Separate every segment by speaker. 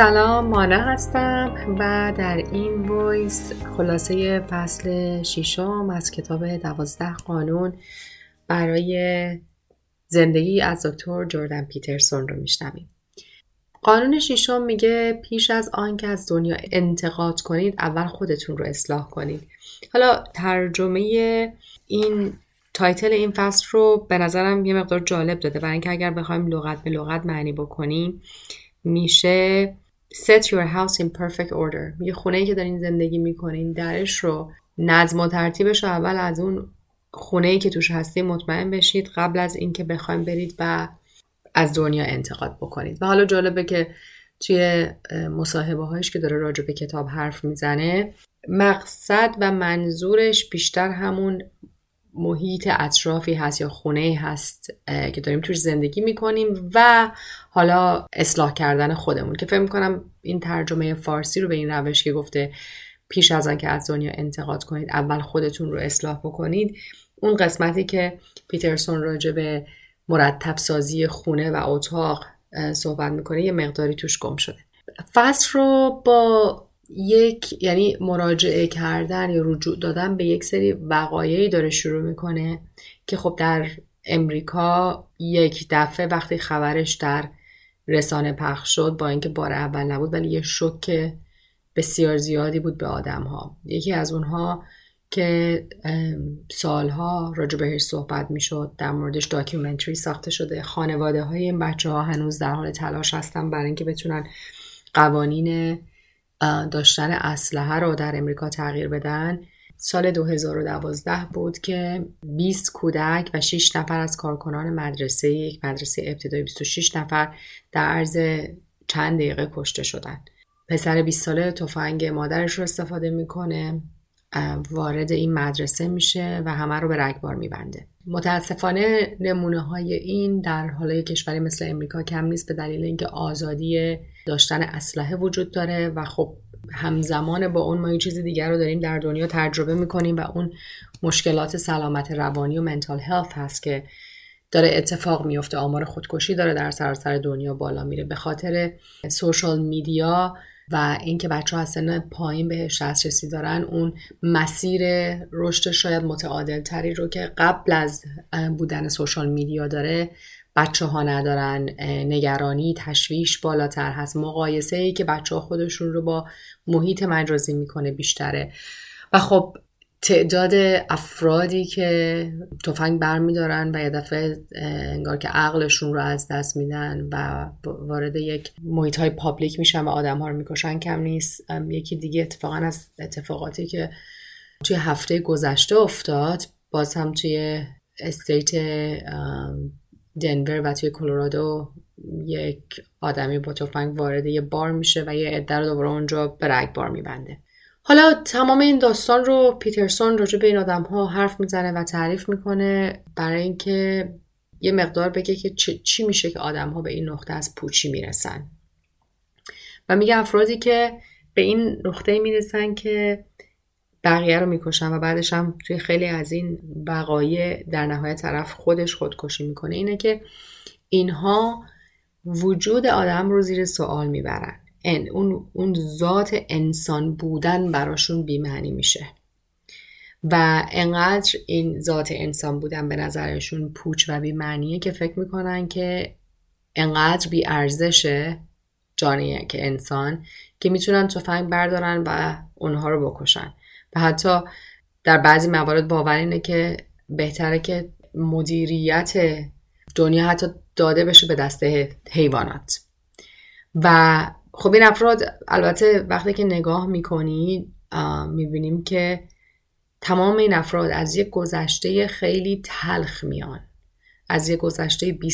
Speaker 1: سلام مانا هستم و در این voice خلاصه فصل ششم از کتاب دوازده قانون برای زندگی از دکتر جردن پیترسون رو میشنویم. قانون ششم میگه پیش از آنکه از دنیا انتقاد کنید اول خودتون رو اصلاح کنید. حالا ترجمه این title این فصل رو به نظرم یه مقدار جالب داده. برای اینکه اگر بخوایم لغت به لغت معنی بکنیم میشه set your house in perfect order. یه خونه ای که دارین زندگی می‌کنین درش رو نظم و ترتیبش رو اول از اون خونه ای که توش هستی مطمئن بشید قبل از اینکه بخوایم برید و از دنیا انتقاد بکنید. و حالا جالبه که توی مصاحبه هایش که داره راجع به کتاب حرف می‌زنه مقصد و منظورش بیشتر همون محیط اطرافی هست یا خونه هست که داریم توش زندگی می‌کنیم و حالا اصلاح کردن خودمون. که فکر می‌کنم این ترجمه فارسی رو به این روش که گفته پیش از آنکه از دنیا انتقاد کنید اول خودتون رو اصلاح بکنید. اون قسمتی که پیترسون راجع به مرتب سازی خونه و اتاق صحبت می‌کنه یه مقداری توش گم شده. فصل رو با یک یعنی مراجعه کردن یا رجوع دادن به یک سری وقایعی داره شروع می‌کنه که خب در امریکا یک دفعه وقتی خبرش در رسانه پخش شد با اینکه بار اول نبود ولی یه شوک بسیار زیادی بود به آدم ها یکی از اونها که سالها راجع بهش صحبت می‌شد در موردش داکیومنتری ساخته شده. خانواده های این بچه ها هنوز در حال تلاش هستن برای اینکه بتونن قوانین داشتن اسلحه رو در امریکا تغییر بدن سال 2012 بود که 20 کودک و 6 نفر از کارکنان مدرسه یک مدرسه ابتدایی 26 نفر در عرض چند دقیقه کشته شدند. پسر 20 ساله تفنگ مادرش رو استفاده می‌کنه وارد این مدرسه میشه و همه رو به رگبار میبنده. متاسفانه نمونه های این در حالا کشوری مثل امریکا کم نیست به دلیل اینکه آزادی داشتن اسلحه وجود داره و خب همزمان با اون ما یه چیز دیگر رو داریم در دنیا تجربه می‌کنیم و اون مشکلات سلامت روانی و منتال هلت هست که داره اتفاق میفته آمار خودکشی داره در سراسر دنیا بالا میره. به خاطر سوشال میدیا و اینکه بچه ها از سن پایین بهش دسترسی دارن اون مسیر رشد شاید متعادل تری رو که قبل از بودن سوشال میدیا داره بچه ها ندارن نگرانی تشویش بالاتر هست. مقایسه ای که بچه ها خودشون رو با محیط مجازی می‌کنه بیشتره. و خب تعداد افرادی که تفنگ برمیدارن و یه دفعه انگار که عقلشون رو از دست میدن و وارد یک محیط های پابلیک میشن و آدم ها رو می‌کشن کم نیست. یکی دیگه اتفاقا از اتفاقاتی که توی هفته گذشته افتاد باز هم توی استیت دنور و توی کلرادو یک آدمی با تفنگ وارد یه بار میشه و یه عده رو دوباره اونجا به رگ بار میبنده. حالا تمام این داستان رو پیترسون راجع به این آدم ها حرف می‌زنه و تعریف می‌کنه برای اینکه یه مقدار بگه که چی میشه که آدم ها به این نقطه از پوچی می‌رسن. و میگه افرادی که به این نقطه می‌رسن که بقیه رو می‌کشن و بعدش هم توی خیلی از این وقایع در نهایت طرف خودش خودکشی می‌کنه اینه که اینها وجود آدم رو زیر سوال می‌برن. اون, اون ذات انسان بودن براشون بیمعنی میشه. و انقدر این ذات انسان بودن به نظرشون پوچ و بیمعنیه که فکر می‌کنن که انقدر بی ارزشه جانی که انسان که می‌تونن تفنگ بردارن و اونها رو بکشن. و حتی در بعضی موارد باور اینه که بهتره که مدیریت دنیا حتی داده بشه به دست حیوانات. و خب این افراد البته وقتی که نگاه می‌کنید می‌بینیم که تمام این افراد از یک گذشته خیلی تلخ میان. از یک گذشته بی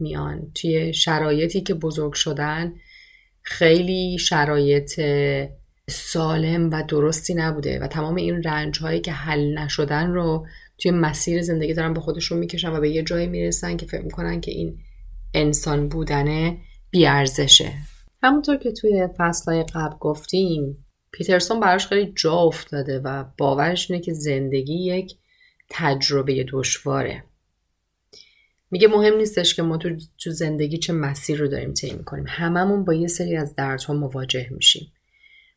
Speaker 1: میان. توی شرایطی که بزرگ شدن خیلی شرایط سالم و درستی نبوده و تمام این رنج هایی که حل نشدن رو توی مسیر زندگی دارن به خودشون می‌کشن و به یه جایی می‌رسن که فکر می‌کنن که این انسان بودنه بیارزشه. همونطور که توی فصلهای قبل گفتیم پیترسون براش خیلی جا افتاده و باورش اینه که زندگی یک تجربه دشواره. میگه مهم نیستش که ما تو, زندگی چه مسیر رو داریم طی می‌کنیم. هممون با یه سری از دردها مواجه میشیم.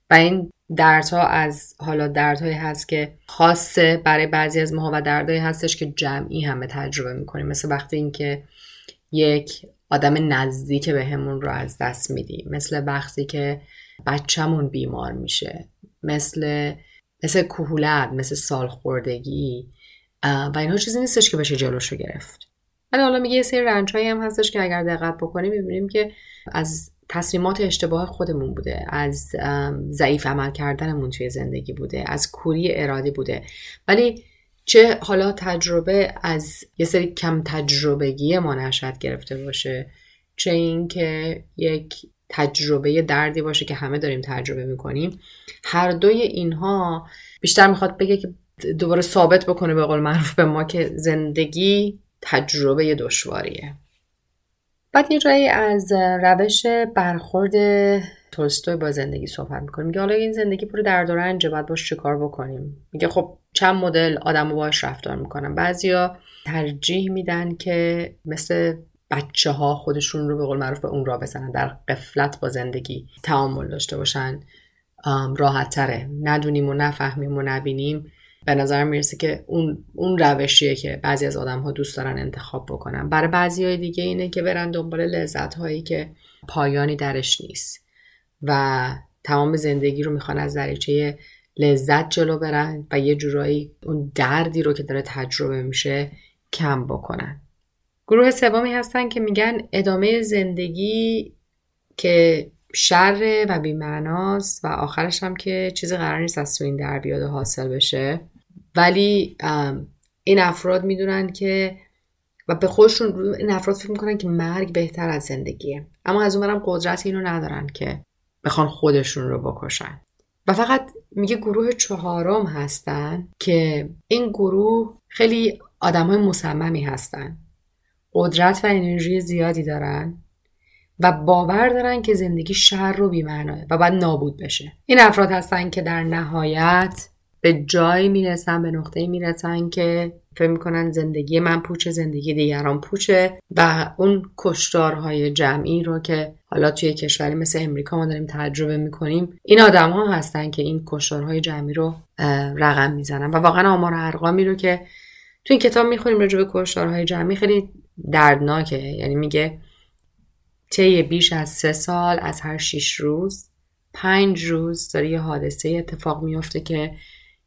Speaker 1: و این دردها از حالا دردهایی هست که خاصه برای بعضی از ماها و دردهایی هستش که جمعی همه تجربه می‌کنیم. مثل وقتی اینکه یک آدم نزدیک به همون رو از دست میدیم مثل وقتی که بچهمون بیمار میشه. مثل مثل کهولت مثل سالخوردگی و اینها چیزی نیستش که بشه جلوش رو گرفت. ولی حالا میگه یه سری رنج هم هستش که اگر دقت بکنیم می‌بینیم که از تصمیمات اشتباه خودمون بوده. از ضعیف عمل کردنمون توی زندگی بوده. از کوری ارادی بوده. ولی چه حالا تجربه از یه سری کم تجربگی ما نشد گرفته باشه چه اینکه یک تجربه دردی باشه که همه داریم تجربه می‌کنیم. هر دوی اینها بیشتر می‌خواد بگه که دوباره ثابت بکنه به قول معروف به ما که زندگی تجربه دشواریه. بعد یه جایی از روش برخورد تولستوی با زندگی صحبت می‌کنیم میگه حالا این زندگی پر درد و رنجه باید باش چیکار بکنیم؟ میگه خب چند مدل آدم باش رفتار می‌کنن. بعضیا ترجیح میدن که مثل بچه ها خودشون رو به قول معروف به اون را بزنن. در قفلت با زندگی تعامل داشته باشن. راحت تره ندونیم و نفهمیم و نبینیم. به نظر می‌رسه که اون, اون روشیه که بعضی از آدم ها دوست دارن انتخاب بکنن. برای بعضی های دیگه اینه که برن دنبال لذت هایی که پایانی درش نیست. و تمام زندگی رو می‌خوان از دریچه لذت جلو برن و یه جورایی اون دردی رو که داره تجربه میشه کم بکنن. گروه سومی هستن که میگن ادامه زندگی که شر و بیمعناست و آخرش هم که چیزی قرار نیست از تو این در بیاد و حاصل بشه. ولی این افراد می‌دونن که و به خودشون این افراد فکر می‌کنن که مرگ بهتر از زندگیه. اما از اونورم قدرت اینو ندارن که بخوان خودشون رو بکشن. و فقط میگه گروه چهارم هستن که این گروه خیلی آدم های مصممی هستن. قدرت و انرژی زیادی دارن و باور دارن که زندگی شر و بیمعناه و باید نابود بشه. این افراد هستن که در نهایت به جایی می‌رسن به نقطه می‌رسن که فکر می‌کنن زندگی من پوچه زندگی دیگران پوچه و اون کشتارهای جمعی رو که حالا توی کشوری مثل امریکا ما داریم تجربه می‌کنیم این آدم ها هستن که این کشتارهای جمعی رو رقم می‌زنن. و واقعا آمار ارقامی رو که توی این کتاب می‌خونیم راجع به کشتارهای جمعی خیلی دردناکه. یعنی میگه طی بیش از سه سال از هر شیش روز پنج روز داره یه حادثه اتفاق میفته که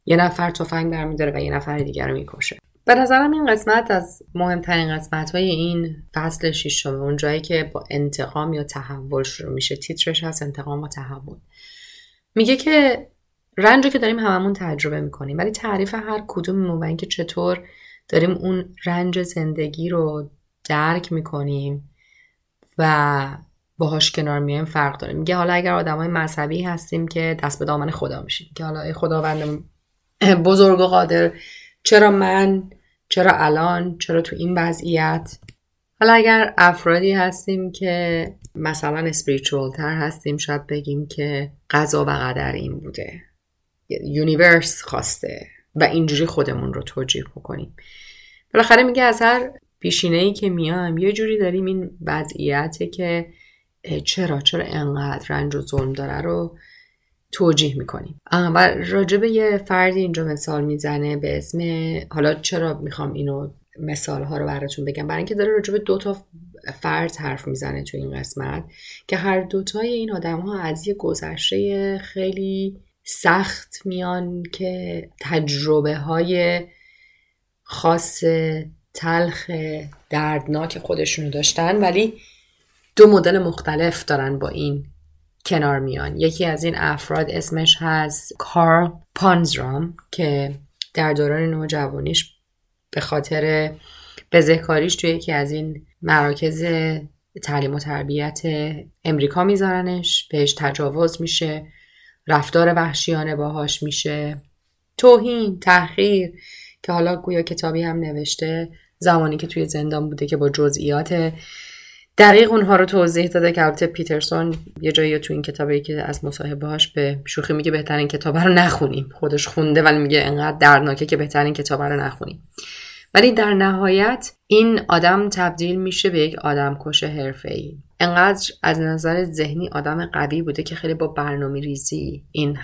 Speaker 1: یه نفر تفنگ برمیداره و یه نفر دیگر رو می‌کشه. به نظرم این قسمت از مهمترین قسمت های این فصل شیشم اون جایی که با انتقام یا تحول شروع میشه. تیترش هست انتقام و تحول. میگه که رنج که داریم هممون تجربه می‌کنیم ولی تعریف هر کدوم و اینکه چطور داریم اون رنج زندگی رو درک می‌کنیم و باهاش کنار میایم فرق داره. میگه حالا اگر آدمای مذهبی هستیم که دست به دامن خدا میشیم که حالا ای خداوند بزرگ و قادر. چرا من چرا الان چرا تو این وضعیت؟ حالا اگر افرادی هستیم که مثلا اسپریچوال تر هستیم شاید بگیم که قضا و قدر این بوده. یونیورس خواسته و اینجوری خودمون رو توجیه بکنیم. بالاخره میگه از هر پیشینه ای که میام یه جوری داریم این وضعیته که چرا چرا انقدر رنج و ظلم داره رو توجیه می‌کنیم. و راجع یه فردی اینجا مثال می‌زنه به اسم حالا چرا می‌خوام اینو مثال ها رو براتون بگم؟ برای اینکه داره راجع به دو تا فرد حرف می‌زنه تو این قسمت که هر دوتای این آدم ها از یه گذشته خیلی سخت میان که تجربه های خاص تلخ دردناک خودشونو داشتن ولی دو مدل مختلف دارن با این کنار میان. یکی از این افراد اسمش هست کارل پانزرام که در دوران نوجوانیش به خاطر بزهکاریش توی یکی از این مراکز تعلیم و تربیت امریکا میذارنش. بهش تجاوز میشه رفتار وحشیانه باهاش میشه. توهین تحقیر که حالا گویا کتابی هم نوشته زمانی که توی زندان بوده که با جزئیات دقیق اونها رو توضیح داده که البته پیترسون یه جایی تو این کتابی که از مصاحبهاش به شوخی میگه بهترین کتاب رو نخونیم خودش خونده ولی میگه انقدر دردناکه که بهترین کتاب رو نخونیم ولی در نهایت این آدم تبدیل میشه به یک آدم کش ای. انقدر از نظر ذهنی آدم قوی بوده که خیلی با برنامه ریزی این,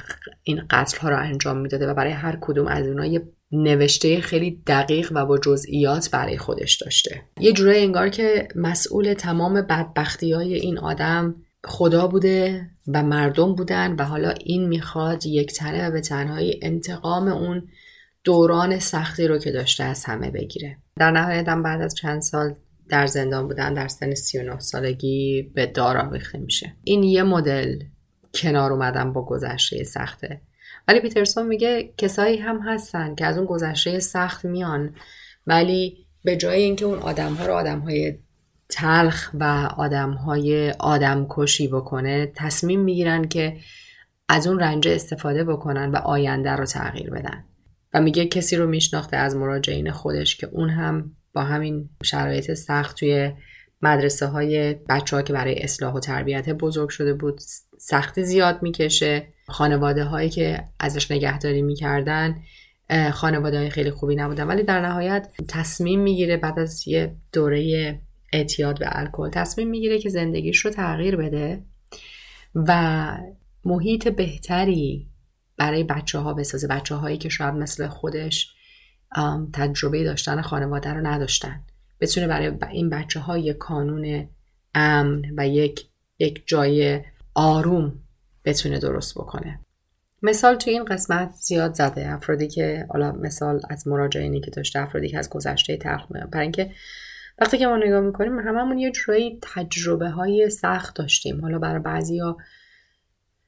Speaker 1: این قتل ها رو انجام می‌داده و برای هر کدوم از اونها یه نوشته خیلی دقیق و با جزئیات برای خودش داشته. یه جورایی انگار که مسئول تمام بدبختی های این آدم خدا بوده و مردم بودن و حالا این می‌خواد یک تنه و به تنهایی انتقام اون دوران سختی رو که داشته از همه بگیره. در نهایت هم بعد از چند سال در زندان بودن در سن 39 سالگی به دار آویخته میشه. این یه مدل کنار اومدن با گذشته سخته. ولی پیترسون میگه کسایی هم هستن که از اون گذشته سخت میان ولی به جای اینکه اون آدم ها رو آدم های تلخ و آدم های آدم کشی بکنه تصمیم می‌گیرن که از اون رنج استفاده بکنن و آینده رو تغییر بدن. و میگه کسی رو میشناخته از مراجعین خودش که اون هم با همین شرایط سخت توی مدرسه های بچه ها که برای اصلاح و تربیت بزرگ شده بود سختی زیاد می‌کشه. خانواده هایی که ازش نگهداری می‌کردن خانواده های خیلی خوبی نبودن. ولی در نهایت تصمیم می‌گیره بعد از یه دوره اعتیاد به الکل تصمیم می‌گیره که زندگیش رو تغییر بده و محیط بهتری برای بچه ها بسازه. بچه هایی که شاید مثل خودش تجربه داشتن خانواده رو نداشتن. بتونه برای این بچه ها یک کانون امن و یک یک جای آروم بتونه درست بکنه. مثال توی این قسمت زیاد زده. افرادی که حالا مثال از مراجعینی که داشته افرادی که از گذشته تلخ برای اینکه وقتی که ما نگاه می‌کنیم هممون یه جورایی تجربه های سخت داشتیم. حالا برای بعضی ها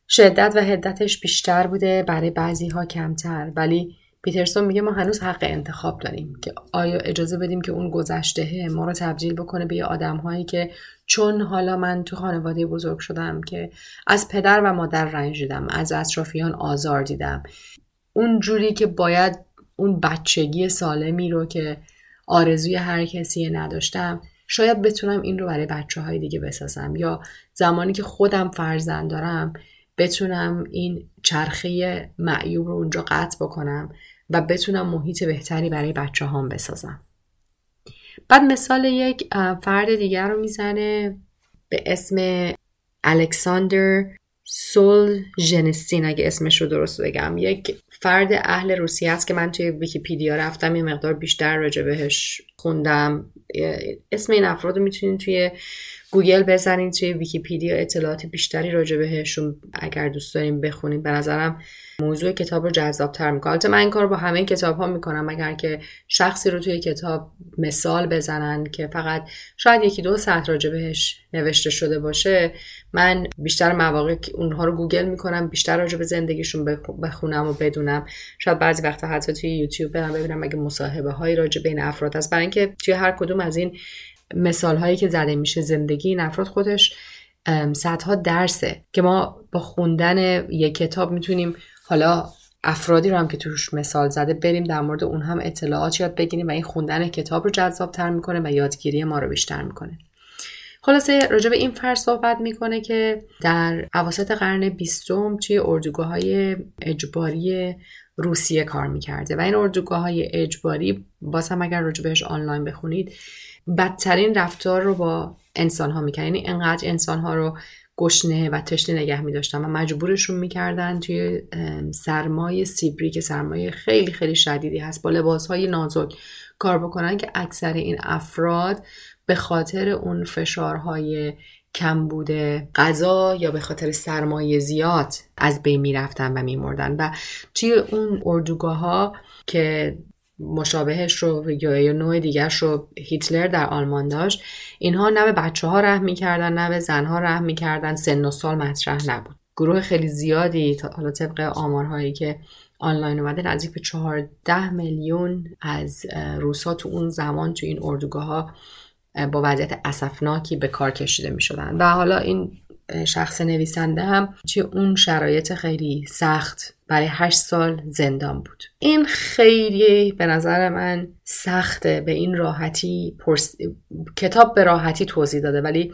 Speaker 1: شدت و هدتش بیشتر بوده برای بعضی ها کمتر. ولی پیترسون میگه ما هنوز حق انتخاب داریم که آیا اجازه بدیم که اون گذشته ما رو تبدیل بکنه به آدم هایی که چون حالا من تو خانواده بزرگ شدم که از پدر و مادر رنج دیدم از اطرافیان آزار دیدم. اون جوری که باید اون بچگی سالمی رو که آرزوی هر کسی نداشتم شاید بتونم این رو برای بچه های دیگه بسازم یا زمانی که خودم فرزند دارم بتونم این چرخه معیوب رو اونجا قطع بکنم و بتونم محیط بهتری برای بچه هام بسازم. بعد مثال یک فرد دیگر رو می‌زنه به اسم الکساندر سول ژنستین اگه اسمش رو درست بگم. یک فرد اهل روسیه است که من توی ویکیپیدیا رفتم یه مقدار بیشتر راجع بهش خوندم. اسم این افراد رو می‌تونید توی گوگل بزنید توی ویکیپیدیا اطلاعات بیشتری راجع بهشون اگر دوست داریم بخونید به نظرم موضوع کتاب رو جذاب تر می‌کنه. البته من این کار با همه کتاب ها می‌کنم. اگر که شخصی رو توی کتاب مثال بزنن که فقط شاید یکی دو ساعت راجع بهش نوشته شده باشه من بیشتر مواقع اونها رو گوگل می‌کنم بیشتر راجع به زندگیشون بخونم و بدونم. شاید بعضی وقتا حتی توی یوتیوب برم ببینم اگه مصاحبه هایی راجع به این افراد هست. برای اینکه توی هر کدوم از این مثال هایی که زده میشه زندگی این افراد خودش صدها درسه که ما با خوندن یک کتاب می‌تونیم حالا افرادی رو هم که توش مثال زده بریم در مورد اون هم اطلاعات یاد بگیریم و این خوندن کتاب رو جذاب تر می‌کنه و یادگیری ما رو بیشتر می‌کنه. خلاصه راجع به این فرد صحبت می‌کنه که در عواسط قرن بیستم توی اردوگاه های اجباری روسیه کار می‌کرده و این اردوگاه های اجباری باز هم اگر راجع بهش آنلاین بخونید بدترین رفتار رو با انسان ها می‌کنن یعنی انقدر انسان ها رو گشنه و تشنه نگه میداشتن و مجبورشون می‌کردن توی سرمایه سیبری که سرمایه خیلی خیلی شدیدی هست با لباس های نازک کار بکنن که اکثر این افراد به خاطر اون فشارهای کم بوده غذا یا به خاطر سرمایه زیاد از بین می‌رفتن و میمردن. و توی اون اردوگاه ها که مشابهش رو یا نوع دیگرش رو هیتلر در آلمان داشت. اینها نه به بچه ها رحم می‌کردن نه به زنها رحم می‌کردن. سن و سال مطرح نبود. گروه خیلی زیادی حالا طبق آمارهایی که آنلاین اومده نزدیک به 14 میلیون از روسا تو اون زمان تو این اردوگاه ها با وضعیت اسفناکی به کار کشیده می شدن و حالا این شخص نویسنده هم توی اون شرایط خیلی سخت برای هشت سال زندان بود. این خیلی به نظر من سخته به این راحتی پرس... کتاب به راحتی توضیح داده ولی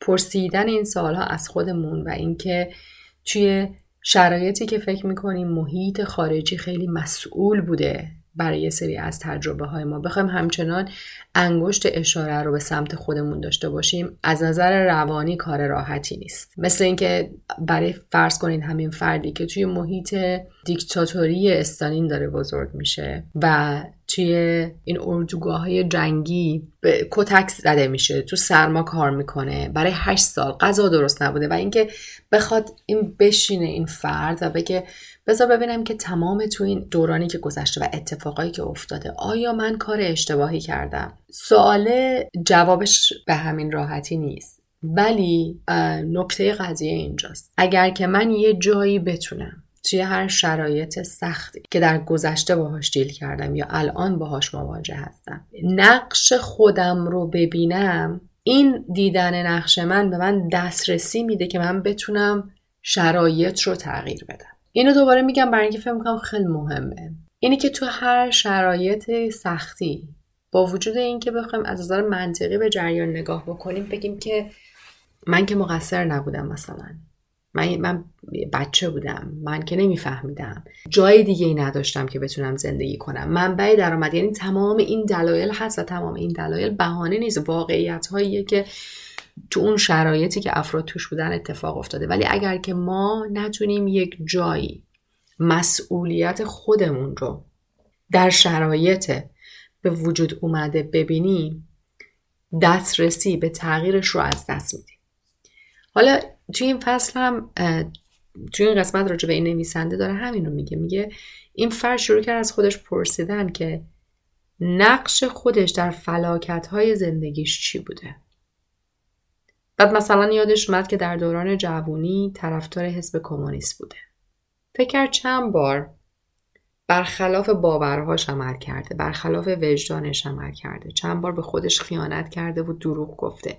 Speaker 1: پرسیدن این سالها از خودمون و اینکه توی شرایطی که فکر می‌کنیم محیط خارجی خیلی مسئول بوده برای سری از تجربه های ما. بخوایم همچنان انگشت اشاره رو به سمت خودمون داشته باشیم. از نظر روانی کار راحتی نیست. مثل اینکه برای فرض کنید همین فردی که توی محیط دیکتاتوری استالین داره بزرگ میشه و توی این اردوگاه های جنگی به کتک زده میشه تو سرما کار می‌کنه برای هشت سال غذا درست نبوده و اینکه بخواد این بشینه این فرد و بگه بذار ببینم که تمام تو این دورانی که گذشته و اتفاقایی که افتاده آیا من کار اشتباهی کردم؟ سوال جوابش به همین راحتی نیست. ولی نکته قضیه اینجاست. اگر که من یه جایی بتونم توی هر شرایط سختی که در گذشته باهاش دیل کردم یا الان باهاش مواجه هستم نقش خودم رو ببینم این دیدن نقش من به من دسترسی میده که من بتونم شرایط رو تغییر بدم. اینو دوباره میگم برای اینکه فکر می‌کنم خیلی مهمه. اینی که تو هر شرایط سختی با وجود اینکه بخوایم از نظر منطقی به جریان نگاه بکنیم بگیم که من که مقصر نبودم مثلا. من, من بچه بودم. من که نمیفهمیدم. جای دیگه ای نداشتم که بتونم زندگی کنم. منبع درآمد. یعنی تمام این دلایل هست و تمام این دلایل بهانه نیست. واقعیت هاییه که تو اون شرایطی که افراد توش بودن اتفاق افتاده. ولی اگر که ما نتونیم یک جایی مسئولیت خودمون رو در شرایط به وجود اومده ببینیم دسترسی به تغییرش رو از دست میدیم. حالا توی این فصل هم توی این قسمت راجع به این نویسنده داره همین رو میگه. میگه این فرد شروع کرد از خودش پرسیدن که نقش خودش در فلاکت های زندگیش چی بوده؟ بعد مثلا یادش اومد که در دوران جوانی طرفدار حزب کمونیست بوده. فکر چند بار برخلاف باورهاش عمل کرده برخلاف وجدانش عمل کرده. چند بار به خودش خیانت کرده و دروغ گفته.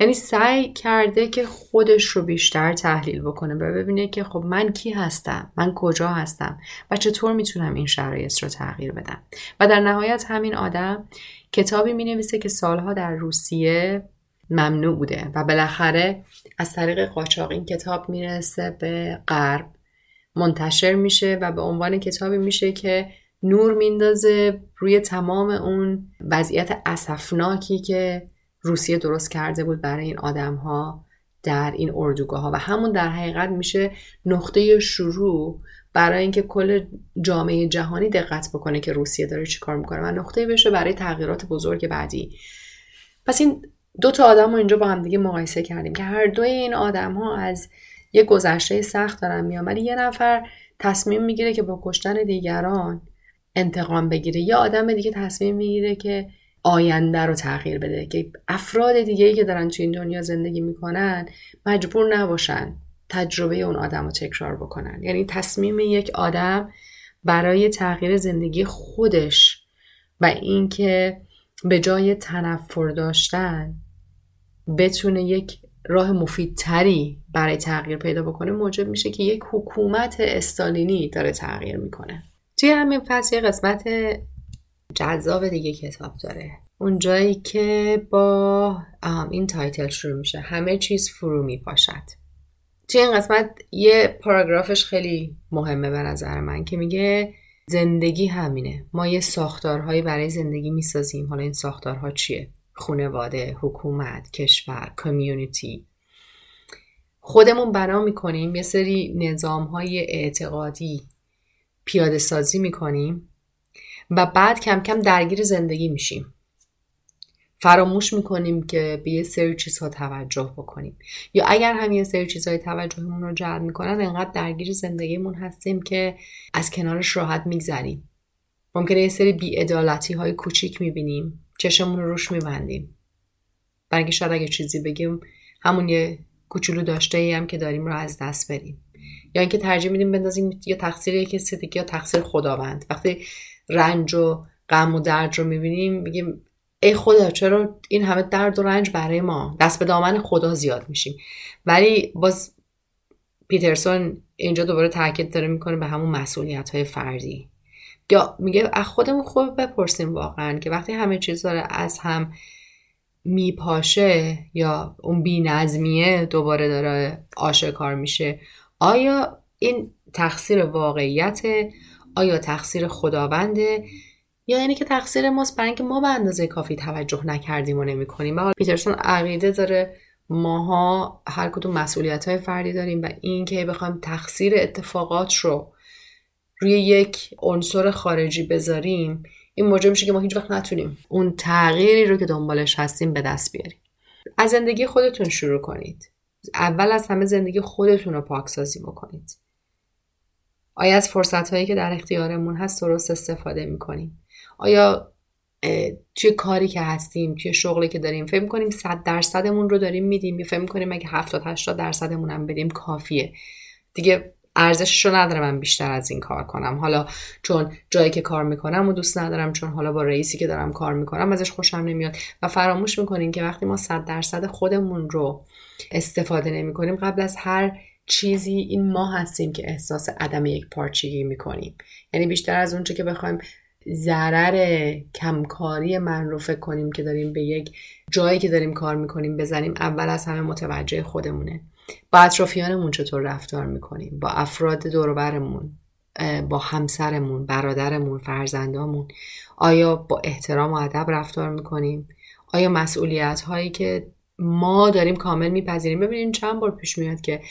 Speaker 1: یعنی سعی کرده که خودش رو بیشتر تحلیل بکنه و ببینه که خب من کی هستم؟ من کجا هستم؟ و چطور می‌تونم این شرایط رو تغییر بدم؟ و در نهایت همین آدم کتابی می نویسه که سالها در روسیه ممنوع بوده و بالاخره از طریق قاچاق این کتاب می‌رسه به غرب. منتشر میشه و به عنوان کتابی میشه که نور میندازه روی تمام اون وضعیت اسفناکی که روسیه درست کرده بود برای این آدم ها در این اردوگاه ها و همون در حقیقت میشه نقطه شروع برای اینکه کل جامعه جهانی دقت بکنه که روسیه داره چیکار می‌کنه. و نقطه بشه برای تغییرات بزرگ بعدی. پس این دو تا آدم رو اینجا با هم دیگه مقایسه کردیم که هر دوی این آدم ها از یه گذشته سخت دارن میان. ولی یه نفر تصمیم می‌گیره که با کشتن دیگران انتقام بگیره. یا آدم دیگه تصمیم می‌گیره که آینده رو تغییر بده که افراد دیگه که دارن تو این دنیا زندگی می‌کنن مجبور نباشن تجربه اون آدم رو تکرار بکنن. یعنی تصمیم یک آدم برای تغییر زندگی خودش و اینکه به جای تنفر داشتن بتونه یک راه مفیدتری برای تغییر پیدا بکنه موجب میشه که یک حکومت استالینی داره تغییر می‌کنه. توی همین فصل قسمت جذاب دیگه کتاب داره. اونجایی که با این تایتل شروع میشه. همه چیز فرو میپاشد. توی این قسمت یه پاراگرافش خیلی مهمه به نظر من که میگه زندگی همینه. ما یه ساختارهایی برای زندگی می‌سازیم. حالا این ساختارها چیه؟ خانواده حکومت کشور کمیونیتی خودمون بنا می‌کنیم یه سری نظام های اعتقادی پیاده سازی می‌کنیم و بعد کم کم درگیر زندگی میشیم. فراموش می‌کنیم که به یه سری چیزها توجه بکنیم. یا اگر هم یه سری چیزهای توجهمون رو جلب می‌کنن انقدر درگیر زندگیمون هستیم که از کنارش راحت میگذریم. ممکنه یه سری بیعدالتی های کوچیک می‌بینیم. چشمون رو روش میبندیم. برای شاید اگه چیزی بگیم همون یه کوچولو داشته ای هم که داریم رو از دست بریم یا اینکه ترجیح میدیم بندازیم یا تقصیر کسی دیگه یا تقصیر خداوند. وقتی رنج و غم و درد رو می‌بینیم میگیم ای خدا چرا این همه درد و رنج برای ما؟ دست به دامن خدا زیاد میشیم. ولی باز پیترسون اینجا دوباره تاکید داره می‌کنه به همون مسئولیت های فردی. یا میگه از خودمون خوب بپرسیم واقعا که وقتی همه چیز داره از هم میپاشه یا اون بی نظمیه دوباره داره آشکار میشه آیا این تقصیر واقعیت آیا تقصیر خداونده یا اینه که تقصیر ماست برای اینکه ما به اندازه کافی توجه نکردیم و نمی‌کنیم؟ و پیترسون عقیده داره ماها هر کدوم مسئولیت های فردی داریم و این که بخوایم تقصیر اتفاقات رو روی یک عنصر خارجی بذاریم این موجب میشه که ما هیچ وقت نتونیم اون تغییری رو که دنبالش هستیم به دست بیاریم. از زندگی خودتون شروع کنید. اول از همه زندگی خودتون رو پاکسازی بکنید. آیا از فرصت هایی که در اختیارمون هست درست استفاده می‌کنیم؟ آیا توی کاری که هستیم توی شغلی که داریم فکر کنیم صد درصدمون رو داریم میدیم؟ یا فکر کنیم اگه 70 80 درصدمون هم بدیم کافیه. دیگه ارزشش رو نداره من بیشتر از این کار کنم. حالا چون جایی که کار می‌کنم و دوست ندارم چون حالا با رئیسی که دارم کار می‌کنم ازش خوشم نمیاد و فراموش می‌کنیم که وقتی ما صد درصد خودمون رو استفاده نمی‌کنیم قبل از هر چیزی این ما هستیم که احساس عدم یک پارچگی می‌کنیم. یعنی بیشتر از اونچه که بخوایم ضرر کمکاری من رو فکر کنیم که داریم به یک جایی که داریم کار می‌کنیم بزنیم اول از همه متوجه خودمونه. با اطرافیانمون چطور رفتار می‌کنیم؟ با افراد دوروبرمون با همسرمون برادرمون فرزندامون؟ آیا با احترام و ادب رفتار می‌کنیم؟ آیا مسئولیت هایی که ما داریم کامل میپذیریم؟ ببینید چند بار پیش میاد که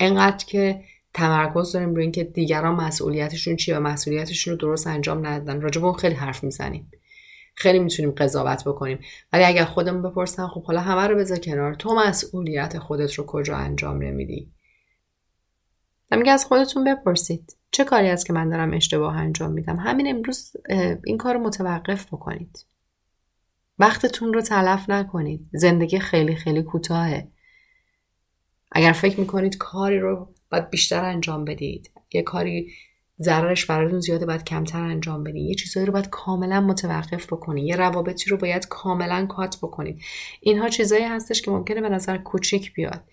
Speaker 1: انقدر که تمرکز داریم روی اینکه دیگران مسئولیتشون چیه و مسئولیتشون رو درست انجام ندادن. راجع به اون خیلی حرف می‌زنیم. خیلی می‌تونیم قضاوت بکنیم. ولی اگر خودمون بپرسن خب حالا همه رو بذار کنار. تو مسئولیت خودت رو کجا انجام نمیدی؟ و میگه از خودتون بپرسید. چه کاری است که من دارم اشتباه انجام میدم؟ همین امروز این کار رو متوقف بکنید. وقتتون رو تلف نکنید. زندگی خیلی خیلی کوتاهه. اگر فکر می‌کنید کاری رو باید بیشتر انجام بدید. یه کاری ضررش براتون زیاده باید کمتر انجام بدید یه چیزایی رو باید کاملا متوقف بکنید یه روابطی رو باید کاملا کات بکنید اینها چیزایی هستش که ممکنه به نظر کوچیک بیاد.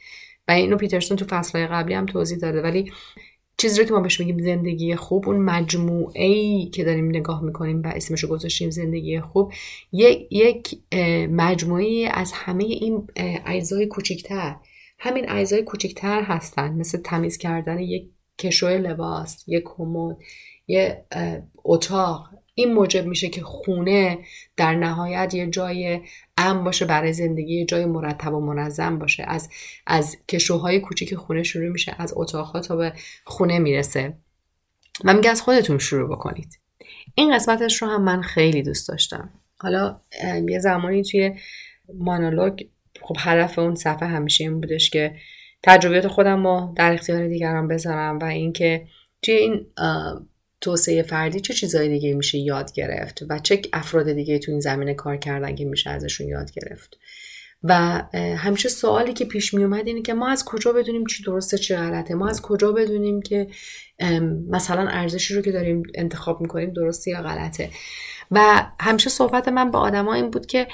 Speaker 1: و اینو پیترسون تو فصلهای قبلی هم توضیح داده. ولی چیزی رو که ما بهش میگیم زندگی خوب اون مجموعه ای که داریم نگاه می‌کنیم و اسمش رو گذاشتیم زندگی خوب یک یک مجموعه از همه این اجزای کوچیکتر همین اجزای کوچیکتر هستن. مثل تمیز کردن یک کشو لباس یک کمد یه اتاق. این موجب میشه که خونه در نهایت یه جای امن باشه برای زندگی یه جای مرتب و منظم باشه. از از کشوهای کوچیک خونه شروع میشه از اتاقها تا به خونه می‌رسه. و میگه از خودتون شروع بکنید. این قسمتش رو هم من خیلی دوست داشتم. حالا یه زمانی توی مانولوگ خب هدف اون صفحه همیشه این بودش که تجربیات خودم رو در اختیار دیگران بذارم و اینکه توی این توسعه فردی چه چیزهای دیگه میشه یاد گرفت و چه افراد دیگه تو این زمینه کار کردن که میشه ازشون یاد گرفت. و همیشه سوالی که پیش می اومد اینه که ما از کجا بدونیم چی درسته چی غلطه؟ ما از کجا بدونیم که مثلا ارزشی رو که داریم انتخاب می‌کنیم درسته یا غلطه؟ و همیشه صحبت من با آدما این بود که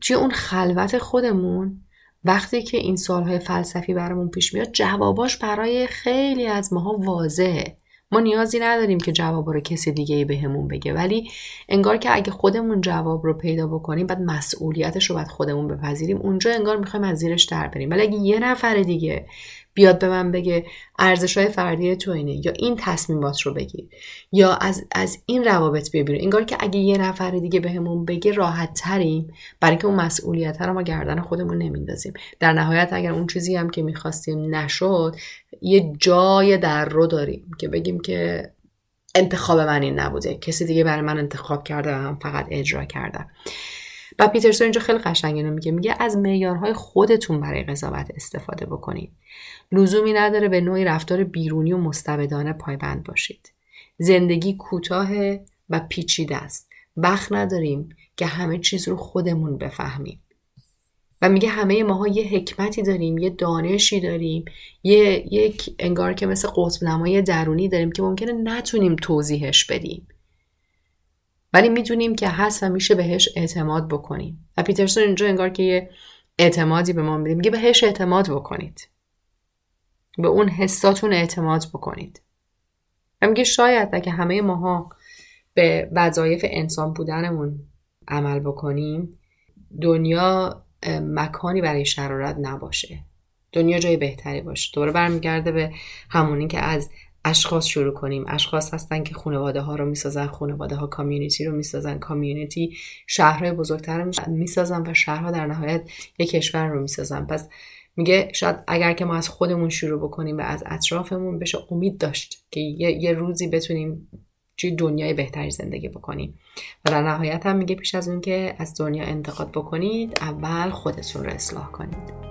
Speaker 1: توی اون خلوت خودمون وقتی که این سوالهای فلسفی برامون پیش میاد جواباش برای خیلی از ماها واضحه. ما نیازی نداریم که جواب رو کسی دیگه ای بهمون بگه. ولی انگار که اگه خودمون جواب رو پیدا بکنیم بعد مسئولیتش رو باید خودمون بپذیریم اونجا انگار می‌خوایم از زیرش در بریم. ولی اگه یه نفر دیگه بیاد به من بگه ارزش های فردی تو اینه یا این تصمیمات رو بگیر یا از, از این روابط ببینیم انگار که اگه یه نفر دیگه بهمون به بگه راحت تریم برای که اون مسئولیت رو ما گردن خودمون نمیندازیم. در نهایت اگر اون چیزی هم که می‌خواستیم نشد یه جای در رو داریم که بگیم که انتخاب من این نبوده. کسی دیگه برای من انتخاب کرده و هم فقط اجرا کردم. و پیترسون اینجا خیلی قشنگ اینو میگه. میگه از معیارهای خودتون برای قضاوت استفاده بکنید. لزومی نداره به نوعی رفتار بیرونی و مستبدانه پایبند باشید. زندگی کوتاه و پیچیده است. وقت نداریم که همه چیز رو خودمون بفهمیم. و میگه همه ماها یه حکمتی داریم یه دانشی داریم یه یک انگار که مثل قطب نمای درونی داریم که ممکنه نتونیم توضیحش بدیم. ولی می‌دونیم که هست و میشه بهش اعتماد بکنیم. و پیترسون اینجا انگار که یه اعتمادی به ما میده. میگه بهش اعتماد بکنید. به اون حساتون اعتماد بکنید. و میگه شاید اگه همه ماها به وظایف انسان بودنمون عمل بکنیم دنیا مکانی برای شرارت نباشه. دنیا جای بهتری باشه. دوباره برمیگرده به همونی که از اشخاص شروع کنیم. اشخاص هستن که خانواده ها رو می‌سازن خانواده ها کامیونیتی رو می‌سازن. کامیونیتی شهرهای بزرگتر رو می‌سازن و شهرها در نهایت یک کشور رو می‌سازن. پس میگه شاید اگر که ما از خودمون شروع بکنیم و از اطرافمون بشه امید داشت که یه, یه روزی بتونیم توی دنیای بهتری زندگی بکنیم. و در نهایت هم میگه پیش از اون که از دنیا انتقاد بکنید اول خودتون رو اصلاح کنید.